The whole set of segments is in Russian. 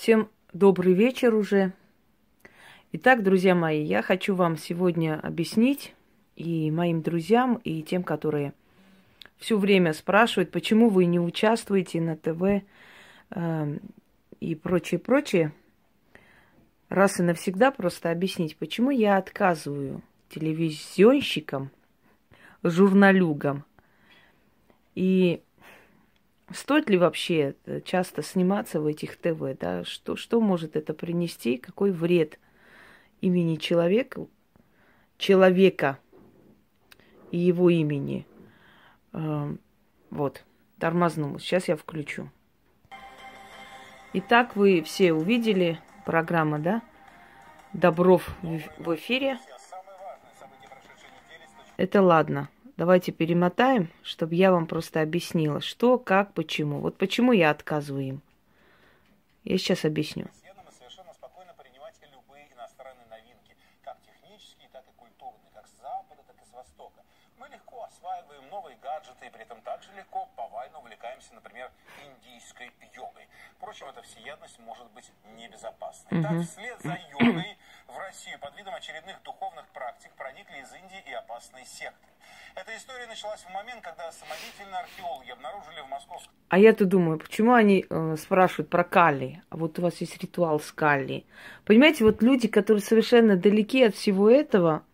Всем добрый вечер уже. Итак, друзья мои, я хочу вам сегодня объяснить и моим друзьям, и тем, которые все время спрашивают, почему вы не участвуете на ТВ э, и прочее, прочее, раз и навсегда просто объяснить, почему я отказываю телевизионщикам, журналюгам. И стоит ли вообще часто сниматься в этих ТВ, да, что, что может это принести, какой вред имени человека, человека и его имени. Э, вот, тормознул. Сейчас я включу. Итак, вы все увидели программа, да? Добров в эфире. Это ладно. Давайте перемотаем, чтобы я вам просто объяснила, что, как, почему. Вот почему я отказываю им. Я сейчас объясню. Гаджеты, и при этом также легко повально увлекаемся, например, индийской йогой. Впрочем, эта всеядность может быть небезопасной. Угу. Так, вслед за йогой в Россию под видом очередных духовных практик проникли из Индии и опасные секты. Эта история началась в момент, когда самодеятельные археологи обнаружили в Московском... А я-то думаю, почему они э, спрашивают про Кали? А вот у вас есть ритуал с Кали. Понимаете, вот люди, которые совершенно далеки от всего этого,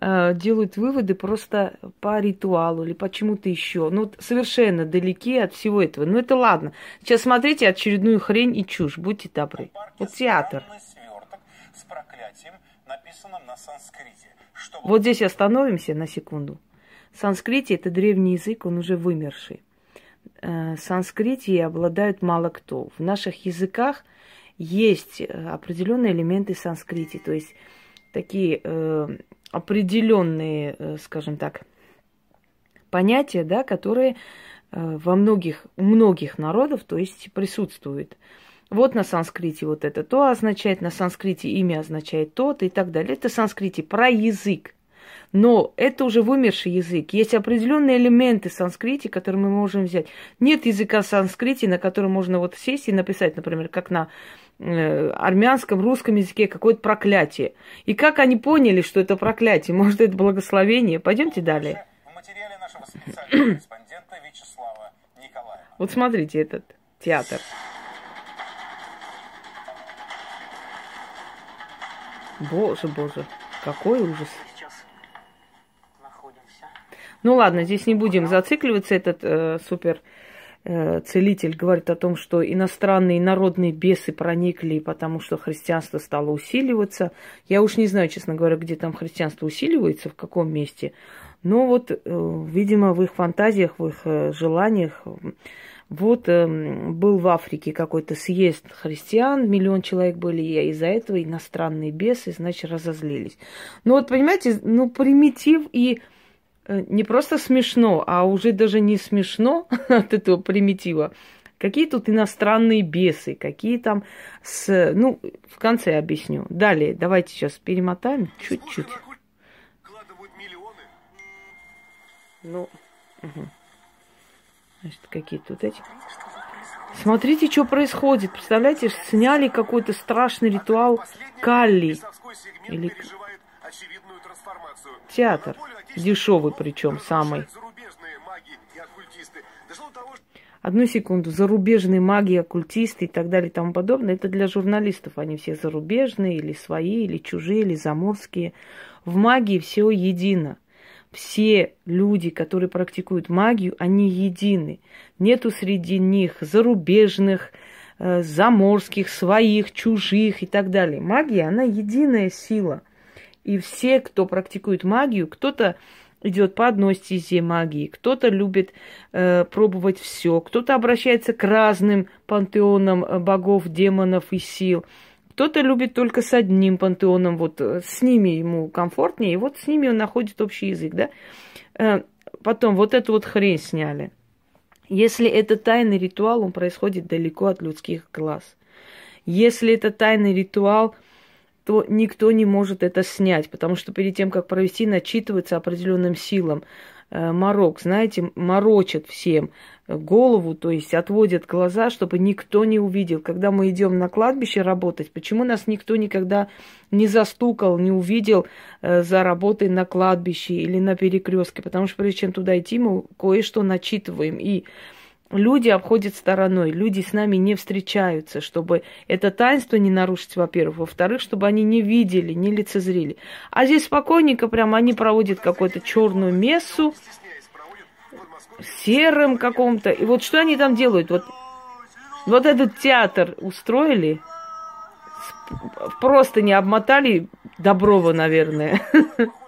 делают выводы просто по ритуалу или почему-то еще. Ну, совершенно далеки от всего этого. Ну, это ладно. Сейчас смотрите очередную хрень и чушь. Будьте добры. Вот театр. Вот здесь остановимся на секунду. Санскрите это древний язык, он уже вымерший. Э, санскрите обладают мало кто. В наших языках есть э, определенные элементы санскрите, то есть такие определенные, э, скажем так, понятия, да, которые э, во многих, у многих народов, то есть присутствуют. Вот на санскрите вот это то означает, на санскрите имя означает то-то и так далее. Это санскрите про язык. Но это уже вымерший язык. Есть определенные элементы санскрите, которые мы можем взять. Нет языка санскрите, на котором можно вот сесть и написать, например, как на армянском, русском языке какое-то проклятие. И как они поняли, что это проклятие? Может, это благословение? Пойдемте далее. Вот смотрите этот театр. Боже, боже, какой ужас. Ну ладно, здесь не будем зацикливаться. Этот э, супер э, целитель говорит о том, что иностранные народные бесы проникли, потому что христианство стало усиливаться. Я уж не знаю, честно говоря, где там христианство усиливается, в каком месте. Но вот, э, видимо, в их фантазиях, в их э, желаниях вот э, был в Африке какой-то съезд христиан, миллион человек были, и из-за этого иностранные бесы, значит, разозлились. Ну вот, понимаете, ну примитив и Э, не просто смешно, а уже даже не смешно от этого примитива. Какие тут иностранные бесы, какие там с... Ну, в конце объясню. Далее, давайте сейчас перемотаем чуть-чуть. Ну, угу. Значит, какие тут эти... Смотрите, что происходит. Представляете, сняли какой-то страшный ритуал Калли. Или... Театр. Дешевый причем самый. Одну секунду. Зарубежные маги, оккультисты и так далее и тому подобное. Это для журналистов. Они все зарубежные, или свои, или чужие, или заморские. В магии все едино. Все люди, которые практикуют магию, они едины. Нету среди них зарубежных, э, заморских, своих, чужих и так далее. Магия, она единая сила – и все, кто практикует магию, кто-то идет по одной стезе магии, кто-то любит э, пробовать все, кто-то обращается к разным пантеонам э, богов, демонов и сил, кто-то любит только с одним пантеоном, вот э, с ними ему комфортнее, и вот с ними он находит общий язык, да. Э, потом вот эту вот хрень сняли. Если это тайный ритуал, он происходит далеко от людских глаз. Если это тайный ритуал, то никто не может это снять, потому что перед тем, как провести, начитываться определенным силам, э, морок, знаете, морочат всем голову, то есть отводят глаза, чтобы никто не увидел. Когда мы идем на кладбище работать, почему нас никто никогда не застукал, не увидел э, за работой на кладбище или на перекрестке? Потому что прежде чем туда идти, мы кое-что начитываем. И люди обходят стороной, люди с нами не встречаются, чтобы это таинство не нарушить, во-первых. Во-вторых, чтобы они не видели, не лицезрели. А здесь спокойненько прям они проводят какую-то черную мессу, серым каком-то. И вот что они там делают? Вот, вот этот театр устроили, просто не обмотали Доброва, наверное.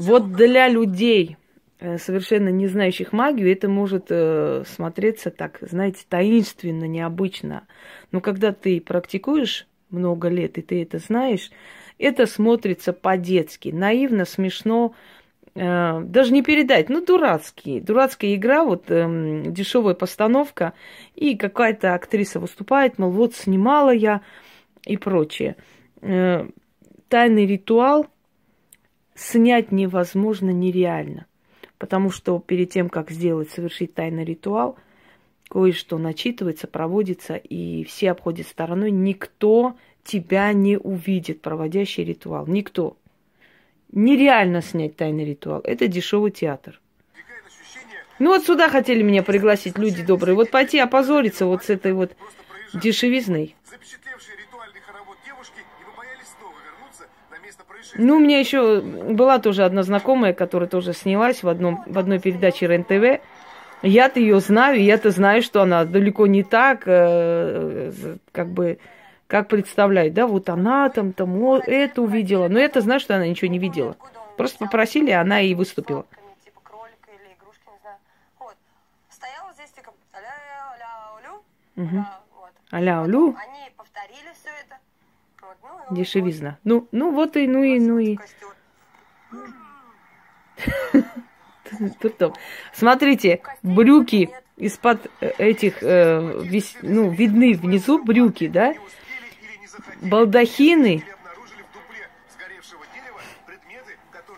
Вот для людей, э, совершенно не знающих магию, это может э, смотреться так, знаете, таинственно, необычно. Но когда ты практикуешь много лет, и ты это знаешь, это смотрится по-детски, наивно, смешно, э, даже не передать, ну, дурацкий. Дурацкая игра, вот э, дешевая постановка, и какая-то актриса выступает, мол, вот снимала я и прочее. Э, тайный ритуал снять невозможно, нереально. Потому что перед тем, как сделать, совершить тайный ритуал, кое-что начитывается, проводится, и все обходят стороной. Никто тебя не увидит, проводящий ритуал. Никто. Нереально снять тайный ритуал. Это дешевый театр. Ну вот сюда хотели меня пригласить люди добрые. Вот пойти опозориться вот с этой вот дешевизной. Ну, у меня еще была тоже одна знакомая, которая тоже снялась в, одном, в одной передаче РЕН-ТВ. Я-то ее знаю, я-то знаю, что она далеко не так, э, как бы как представляют, да, вот она там, там, о, это увидела. Но это знаешь, что она ничего не видела. Просто попросили, она и выступила. Угу. Аля, улю. Они повторили все это. Вот, ну, Дешевизна. Ну, ну вот и, ну и, ну и. Смотрите, брюки из-под э, этих, э, ну, видны внизу брюки, да? балдахины.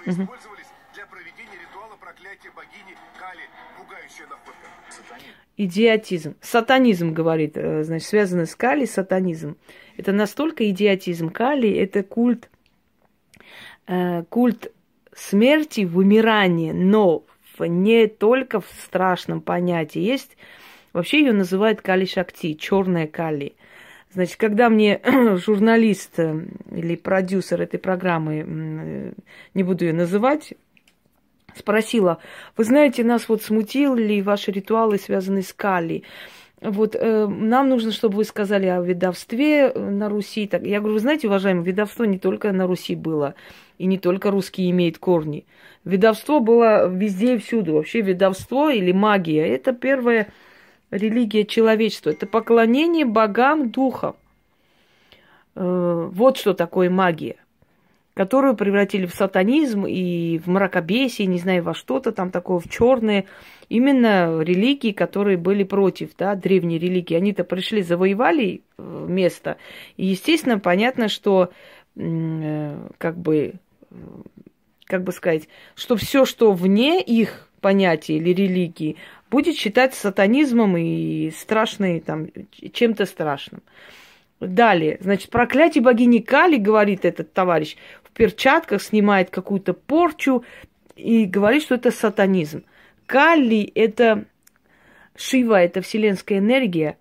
Угу. Идиотизм. Сатанизм, говорит, э, значит, связано с Кали, сатанизм. Это настолько идиотизм. Кали – это культ, э, культ смерти, вымирания, но не только в страшном понятии. Есть, вообще ее называют Кали Шакти, черная Кали. Значит, когда мне журналист э, или продюсер этой программы, не буду ее называть, спросила, вы знаете, нас вот смутили ваши ритуалы, связанные с Кали. Вот э, нам нужно, чтобы вы сказали о ведовстве э, на Руси. Так, я говорю, вы знаете, уважаемые, ведовство не только на Руси было, и не только русские имеют корни. Ведовство было везде и всюду. Вообще ведовство или магия – это первое религия человечества. Это поклонение богам духа. Э, вот что такое магия, которую превратили в сатанизм и в мракобесие, не знаю, во что-то там такое, в черные. Именно религии, которые были против, да, древней религии. Они-то пришли, завоевали э, место. И, естественно, понятно, что э, как бы, как бы сказать, что все, что вне их понятия или религии, будет считать сатанизмом и страшной, там, чем-то страшным. Далее, значит, проклятие богини Кали, говорит этот товарищ, в перчатках снимает какую-то порчу и говорит, что это сатанизм. Кали – это Шива, это вселенская энергия.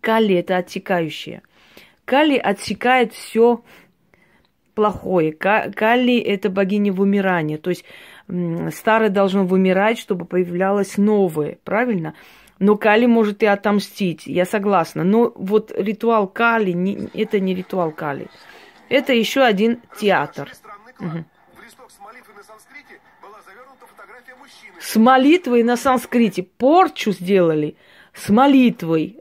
Кали – это отсекающее. Кали отсекает все плохое. Кали – это богиня вымирания. То есть старое должно вымирать, чтобы появлялось новое, правильно? Но Кали может и отомстить, я согласна. Но вот ритуал Кали, не, это не ритуал Кали. Это еще один театр. Угу. С молитвой на санскрите. Порчу сделали с молитвой.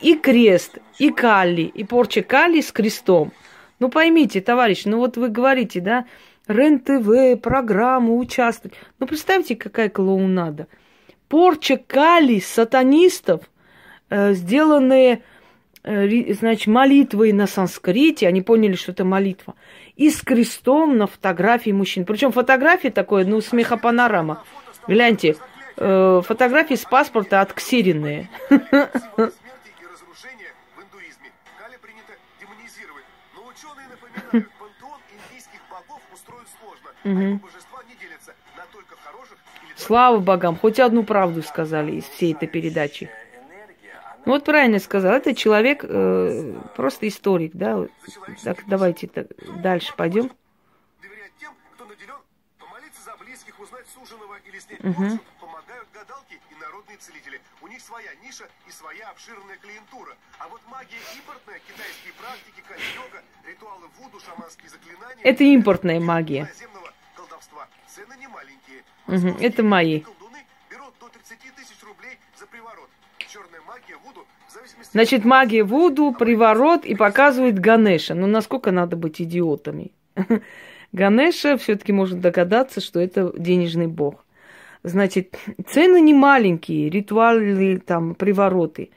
И крест, и кали, и порча кали с крестом. Ну поймите, товарищ, ну вот вы говорите, да, РЕН-ТВ, программу, участвовать. Ну, представьте, какая клоунада. Порча кали сатанистов, э, сделанные э, значит, молитвой на санскрите, они поняли, что это молитва, и с крестом на фотографии мужчин. Причем фотографии такое, ну, смехопанорама. Гляньте, э, фотографии с паспорта отксеренные. Угу. Слава богам, хоть одну правду сказали из всей этой передачи. Ну, вот правильно сказал, это человек, э, просто историк, да. Так, давайте так, дальше пойдем. Угу. помогают гадалки и народные целители. У них своя ниша и своя обширная клиентура. А вот магия импортная, китайские практики, йога, ритуалы вуду, шаманские заклинания... Это импортная магия. Колдовства. Цены не маленькие. Угу. Это мои. Значит, магия Вуду, приворот и показывает Ганеша. Ну, насколько надо быть идиотами? Ганеша все-таки может догадаться, что это денежный бог. Значит, цены не маленькие, ритуалы, там, привороты.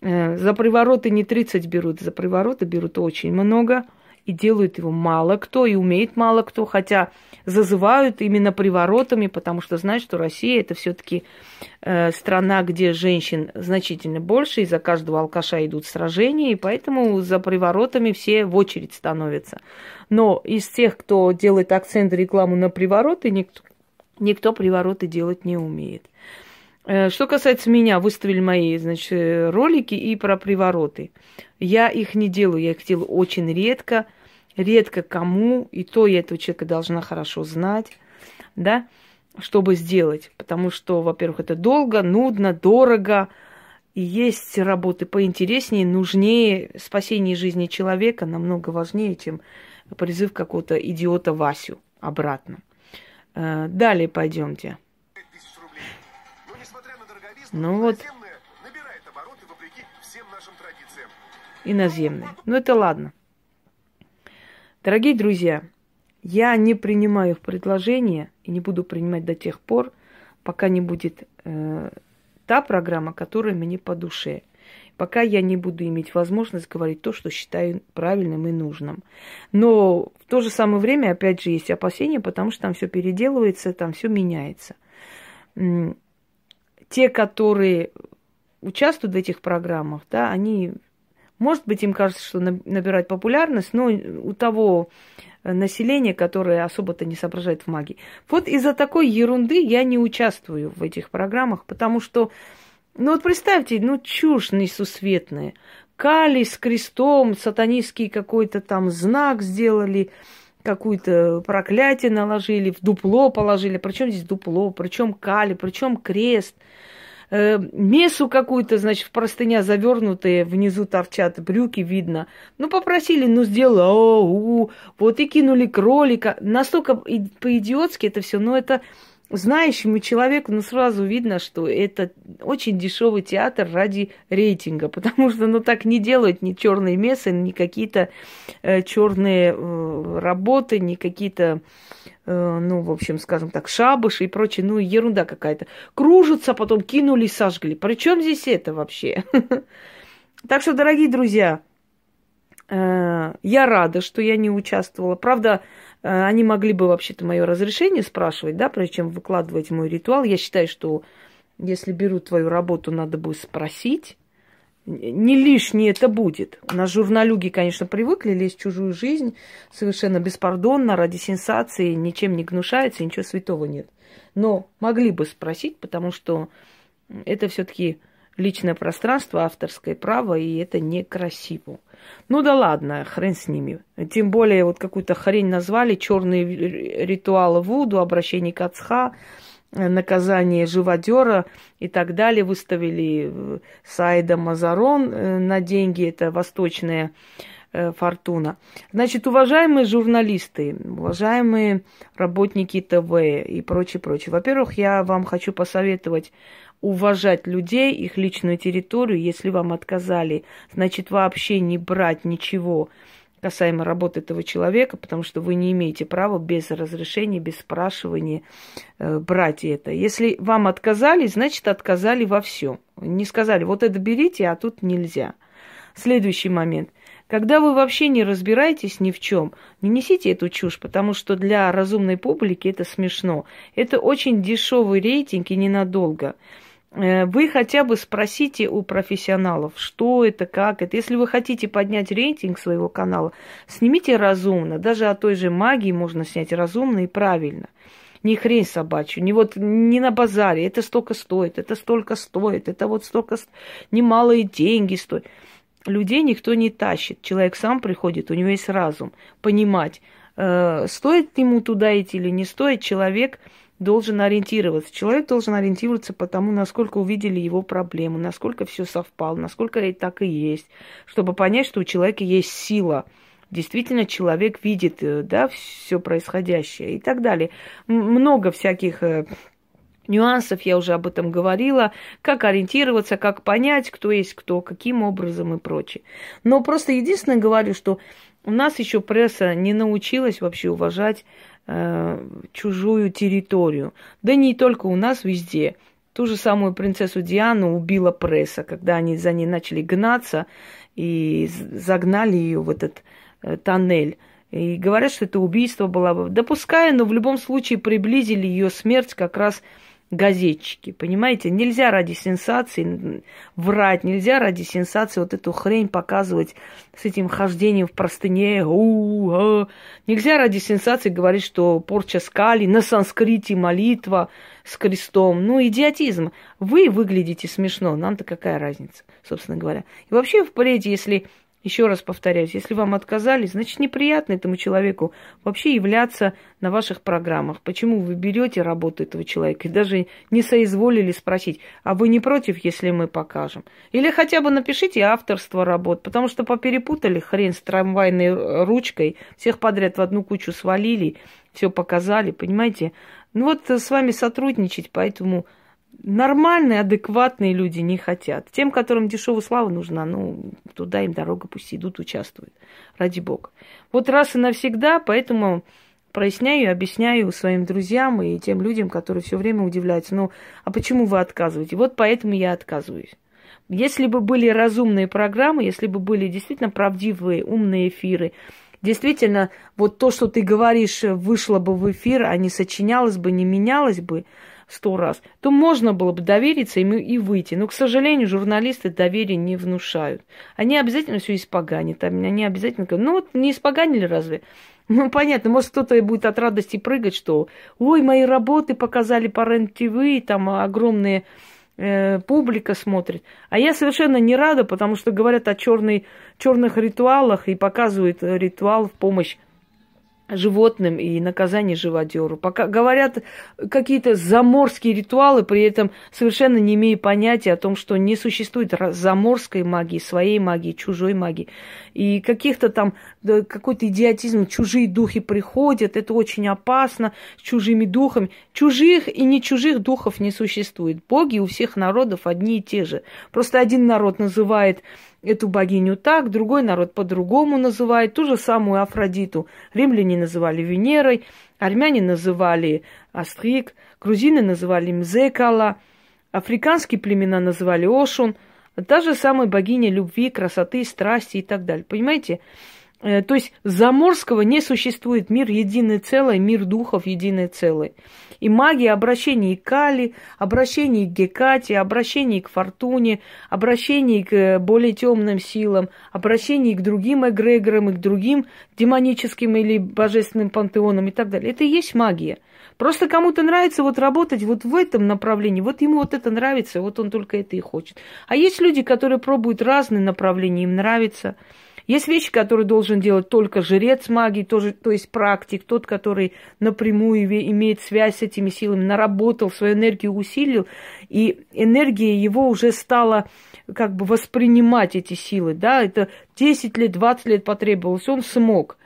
Э, за привороты не 30 берут, за привороты берут очень много – и делают его мало кто, и умеет мало кто, хотя зазывают именно приворотами, потому что знают, что Россия это все-таки э, страна, где женщин значительно больше, и за каждого алкаша идут сражения, и поэтому за приворотами все в очередь становятся. Но из тех, кто делает акцент рекламу на привороты, никто, никто привороты делать не умеет. Э, что касается меня, выставили мои, значит, ролики и про привороты. Я их не делаю, я их делаю очень редко, редко кому, и то я этого человека должна хорошо знать, да, чтобы сделать. Потому что, во-первых, это долго, нудно, дорого, и есть работы поинтереснее, нужнее. Спасение жизни человека намного важнее, чем призыв какого-то идиота Васю обратно. Э, далее пойдемте. Ну вот. Иноземные. Ну это ладно. Дорогие друзья, я не принимаю их предложения и не буду принимать до тех пор, пока не будет э, та программа, которая мне по душе. Пока я не буду иметь возможность говорить то, что считаю правильным и нужным. Но в то же самое время, опять же, есть опасения, потому что там все переделывается, там все меняется те, которые участвуют в этих программах, да, они, может быть, им кажется, что набирать популярность, но у того населения, которое особо-то не соображает в магии. Вот из-за такой ерунды я не участвую в этих программах, потому что, ну вот представьте, ну чушь несусветная. Кали с крестом, сатанистский какой-то там знак сделали, какую-то проклятие наложили, в дупло положили. Причем здесь дупло, причем кали, причем крест – э, месу какую-то, значит, в простыня завернутые, внизу торчат брюки, видно. Ну, попросили, ну, сделай, о, вот и кинули кролика. Настолько по-идиотски это все, но это знающему человеку, ну, сразу видно, что это очень дешевый театр ради рейтинга, потому что, ну, так не делают ни черные мессы, ни какие-то э, черные э, работы, ни какие-то Э, ну, в общем, скажем так, шабыши и прочее, ну, ерунда какая-то. Кружатся, потом кинули, сожгли. Причем здесь это вообще? Так что, дорогие друзья, э, я рада, что я не участвовала. Правда, они могли бы вообще-то мое разрешение спрашивать, да, прежде чем выкладывать мой ритуал. Я считаю, что если берут твою работу, надо будет спросить не лишнее это будет. У нас журналюги, конечно, привыкли лезть в чужую жизнь совершенно беспардонно, ради сенсации, ничем не гнушается, ничего святого нет. Но могли бы спросить, потому что это все-таки личное пространство, авторское право, и это некрасиво. Ну да ладно, хрен с ними. Тем более вот какую-то хрень назвали, черные ритуалы Вуду, обращение к Ацха – Э, наказание живодера и так далее. Выставили э, Сайда Мазарон э, на деньги, это восточная фортуна. Значит, уважаемые журналисты, уважаемые работники ТВ и прочее, прочее. Во-первых, я вам хочу посоветовать уважать людей, их личную территорию. Если вам отказали, значит, вообще не брать ничего касаемо работы этого человека, потому что вы не имеете права без разрешения, без спрашивания э, брать это. Если вам отказали, значит отказали во всем. Не сказали, вот это берите, а тут нельзя. Следующий момент. Когда вы вообще не разбираетесь ни в чем, не несите эту чушь, потому что для разумной публики это смешно. Это очень дешевый рейтинг и ненадолго. Э, вы хотя бы спросите у профессионалов, что это, как это. Если вы хотите поднять рейтинг своего канала, снимите разумно. Даже о той же магии можно снять разумно и правильно. Не хрень собачью, не вот не на базаре. Это столько стоит, это столько стоит, это вот столько немалые деньги стоит людей никто не тащит. Человек сам приходит, у него есть разум, понимать, э, стоит ему туда идти или не стоит, человек должен ориентироваться. Человек должен ориентироваться по тому, насколько увидели его проблему, насколько все совпало, насколько и так и есть, чтобы понять, что у человека есть сила. Действительно, человек видит, э, да, все происходящее и так далее. Много всяких э, нюансов, я уже об этом говорила, как ориентироваться, как понять, кто есть кто, каким образом и прочее. Но просто единственное говорю, что у нас еще пресса не научилась вообще уважать э, чужую территорию. Да не только у нас, везде. Ту же самую принцессу Диану убила пресса, когда они за ней начали гнаться и загнали ее в этот э, тоннель. И говорят, что это убийство было. Допускаю, но в любом случае приблизили ее смерть как раз газетчики, понимаете? Нельзя ради сенсации врать, нельзя ради сенсации вот эту хрень показывать с этим хождением в простыне. У-у-у. Нельзя ради сенсации говорить, что порча скали, на санскрите молитва с крестом. Ну, идиотизм. Вы выглядите смешно, нам-то какая разница, собственно говоря. И вообще впредь, если еще раз повторяюсь, если вам отказали, значит неприятно этому человеку вообще являться на ваших программах. Почему вы берете работу этого человека и даже не соизволили спросить, а вы не против, если мы покажем? Или хотя бы напишите авторство работ, потому что поперепутали хрен с трамвайной ручкой, всех подряд в одну кучу свалили, все показали, понимаете? Ну вот с вами сотрудничать, поэтому нормальные, адекватные люди не хотят. Тем, которым дешевая слава нужна, ну, туда им дорога пусть идут, участвуют. Ради бога. Вот раз и навсегда, поэтому проясняю и объясняю своим друзьям и тем людям, которые все время удивляются, ну, а почему вы отказываете? Вот поэтому я отказываюсь. Если бы были разумные программы, если бы были действительно правдивые, умные эфиры, действительно, вот то, что ты говоришь, вышло бы в эфир, а не сочинялось бы, не менялось бы, сто раз, то можно было бы довериться им и выйти. Но, к сожалению, журналисты доверия не внушают. Они обязательно все испоганят. Они обязательно говорят, ну вот не испоганили разве? Ну, понятно, может, кто-то будет от радости прыгать, что ой, мои работы показали по РЕН-ТВ, там огромные э, публика смотрит. А я совершенно не рада, потому что говорят о черных ритуалах и показывают ритуал в помощь животным и наказание живодеру. Пока говорят какие-то заморские ритуалы, при этом совершенно не имея понятия о том, что не существует заморской магии, своей магии, чужой магии. И каких-то там да, какой-то идиотизм, чужие духи приходят, это очень опасно, с чужими духами. Чужих и не чужих духов не существует. Боги у всех народов одни и те же. Просто один народ называет эту богиню так, другой народ по-другому называет, ту же самую Афродиту. Римляне называли Венерой, армяне называли Астрик, грузины называли Мзекала, африканские племена называли Ошун, та же самая богиня любви, красоты, страсти и так далее. Понимаете? Э, то есть заморского не существует. Мир единый целый, мир духов единый целый. И магия обращений к Кали, обращений к Гекате, обращений к Фортуне, обращений к э, более темным силам, обращений к другим эгрегорам и к другим демоническим или божественным пантеонам и так далее. Это и есть магия. Просто кому-то нравится вот работать вот в этом направлении, вот ему вот это нравится, вот он только это и хочет. А есть люди, которые пробуют разные направления, им нравится. Есть вещи, которые должен делать только жрец магии, тоже, то есть практик, тот, который напрямую имеет связь с этими силами, наработал свою энергию, усилил, и энергия его уже стала как бы воспринимать эти силы, да, это 10 лет, 20 лет потребовалось, он смог.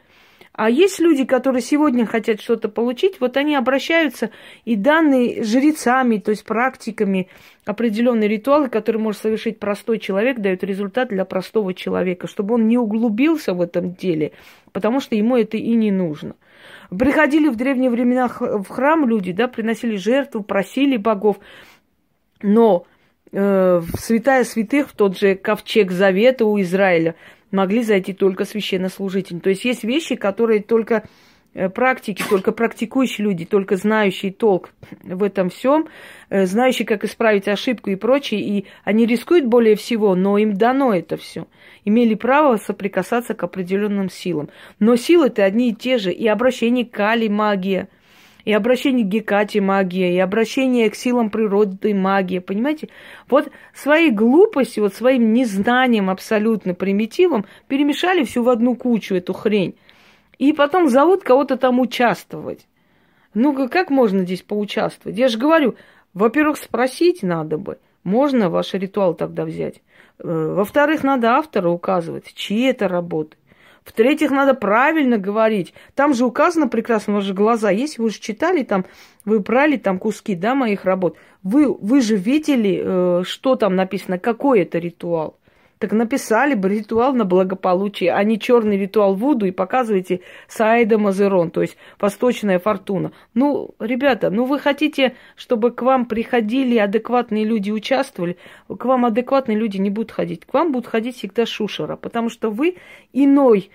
А есть люди, которые сегодня хотят что-то получить, вот они обращаются и данные жрецами, то есть практиками, определенные ритуалы, которые может совершить простой человек, дают результат для простого человека, чтобы он не углубился в этом деле, потому что ему это и не нужно. Приходили в древние времена в храм люди, да, приносили жертву, просили богов, но э, святая святых, в тот же ковчег завета у Израиля, могли зайти только священнослужители. То есть есть вещи, которые только э, практики, только практикующие люди, только знающие толк в этом всем, э, знающие, как исправить ошибку и прочее, и они рискуют более всего, но им дано это все. Имели право соприкасаться к определенным силам. Но силы-то одни и те же, и обращение к Кали магия – и обращение к Гекате магия, и обращение к силам природы магия, понимаете? Вот своей глупостью, вот своим незнанием абсолютно примитивом перемешали всю в одну кучу эту хрень. И потом зовут кого-то там участвовать. Ну, как можно здесь поучаствовать? Я же говорю, во-первых, спросить надо бы, можно ваш ритуал тогда взять. Э, во-вторых, надо автора указывать, чьи это работы. В-третьих, надо правильно говорить. Там же указано прекрасно, у вас же глаза есть, вы же читали там, вы брали там куски, да, моих работ. Вы, вы же видели, э, что там написано, какой это ритуал. Так написали бы ритуал на благополучие, а не черный ритуал Вуду и показываете Саида Мазерон, то есть восточная фортуна. Ну, ребята, ну вы хотите, чтобы к вам приходили адекватные люди, участвовали, к вам адекватные люди не будут ходить. К вам будут ходить всегда шушера, потому что вы иной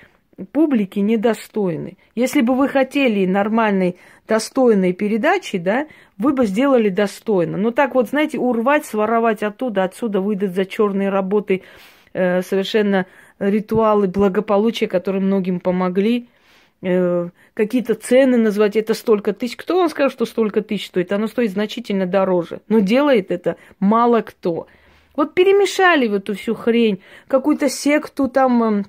публики недостойны. Если бы вы хотели нормальной, достойной передачи, да, вы бы сделали достойно. Но так вот, знаете, урвать, своровать оттуда, отсюда выдать за черные работы Э, совершенно ритуалы благополучия, которые многим помогли, э, какие-то цены назвать, это столько тысяч. Кто вам скажет, что столько тысяч стоит? Оно стоит значительно дороже. Но делает это мало кто. Вот перемешали в эту всю хрень, какую-то секту там эм,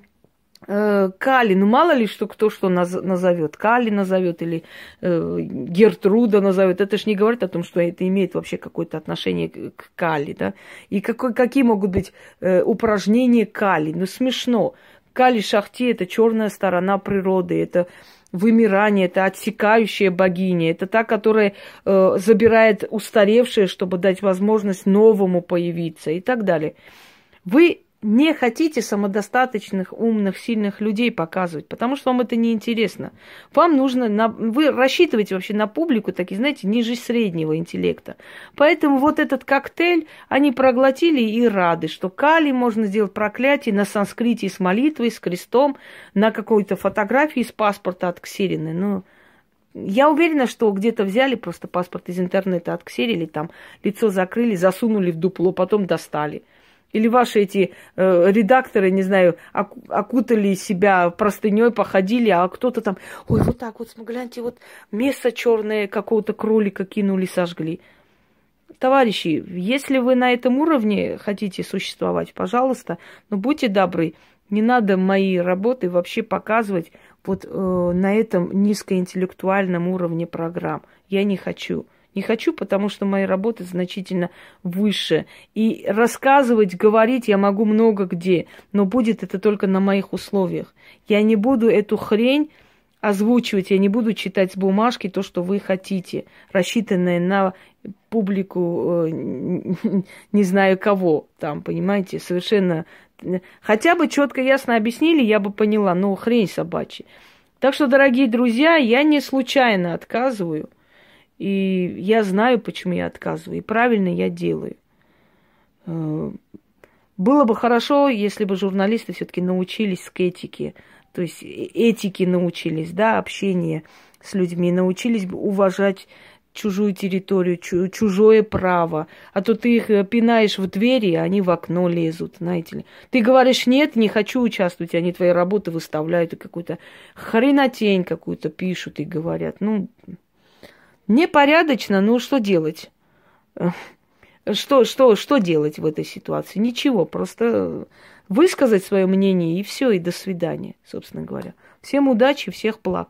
Кали, ну мало ли что кто что назовет, Кали назовет или э, Гертруда назовет, это ж не говорит о том, что это имеет вообще какое-то отношение к Кали, да? И какой, какие могут быть э, упражнения Кали? Ну смешно. Кали Шахти это черная сторона природы, это вымирание, это отсекающая богиня, это та, которая э, забирает устаревшее, чтобы дать возможность новому появиться и так далее. Вы не хотите самодостаточных, умных, сильных людей показывать, потому что вам это не интересно. Вам нужно, на, вы рассчитываете вообще на публику, такие, знаете, ниже среднего интеллекта. Поэтому вот этот коктейль они проглотили и рады, что Кали можно сделать проклятие на санскрите с молитвой, с крестом, на какой-то фотографии с паспорта от Ксерины. Ну, я уверена, что где-то взяли просто паспорт из интернета, отксерили там, лицо закрыли, засунули в дупло, потом достали. Или ваши эти э, редакторы, не знаю, окутали себя простыней, походили, а кто-то там, ой, вот так вот, гляньте, вот место черное какого-то кролика кинули, сожгли. Товарищи, если вы на этом уровне хотите существовать, пожалуйста, но будьте добры, не надо мои работы вообще показывать вот э, на этом низкоинтеллектуальном уровне программ. Я не хочу. Не хочу, потому что мои работы значительно выше. И рассказывать, говорить я могу много где, но будет это только на моих условиях. Я не буду эту хрень озвучивать, я не буду читать с бумажки то, что вы хотите, рассчитанное на публику, э, не знаю кого там, понимаете, совершенно... Хотя бы четко, ясно объяснили, я бы поняла, но хрень собачья. Так что, дорогие друзья, я не случайно отказываю – и я знаю, почему я отказываю. И правильно я делаю. Э, было бы хорошо, если бы журналисты все-таки научились к этике. То есть э, этике научились, да, общение с людьми, научились бы уважать чужую территорию, чужое право. А то ты их э, пинаешь в двери, а они в окно лезут, знаете ли. Ты говоришь, нет, не хочу участвовать, они твои работы выставляют, и какую-то хренотень какую-то пишут и говорят. Ну, Непорядочно, ну что делать? Что, что, что делать в этой ситуации? Ничего, просто высказать свое мнение и все, и до свидания, собственно говоря. Всем удачи, всех благ.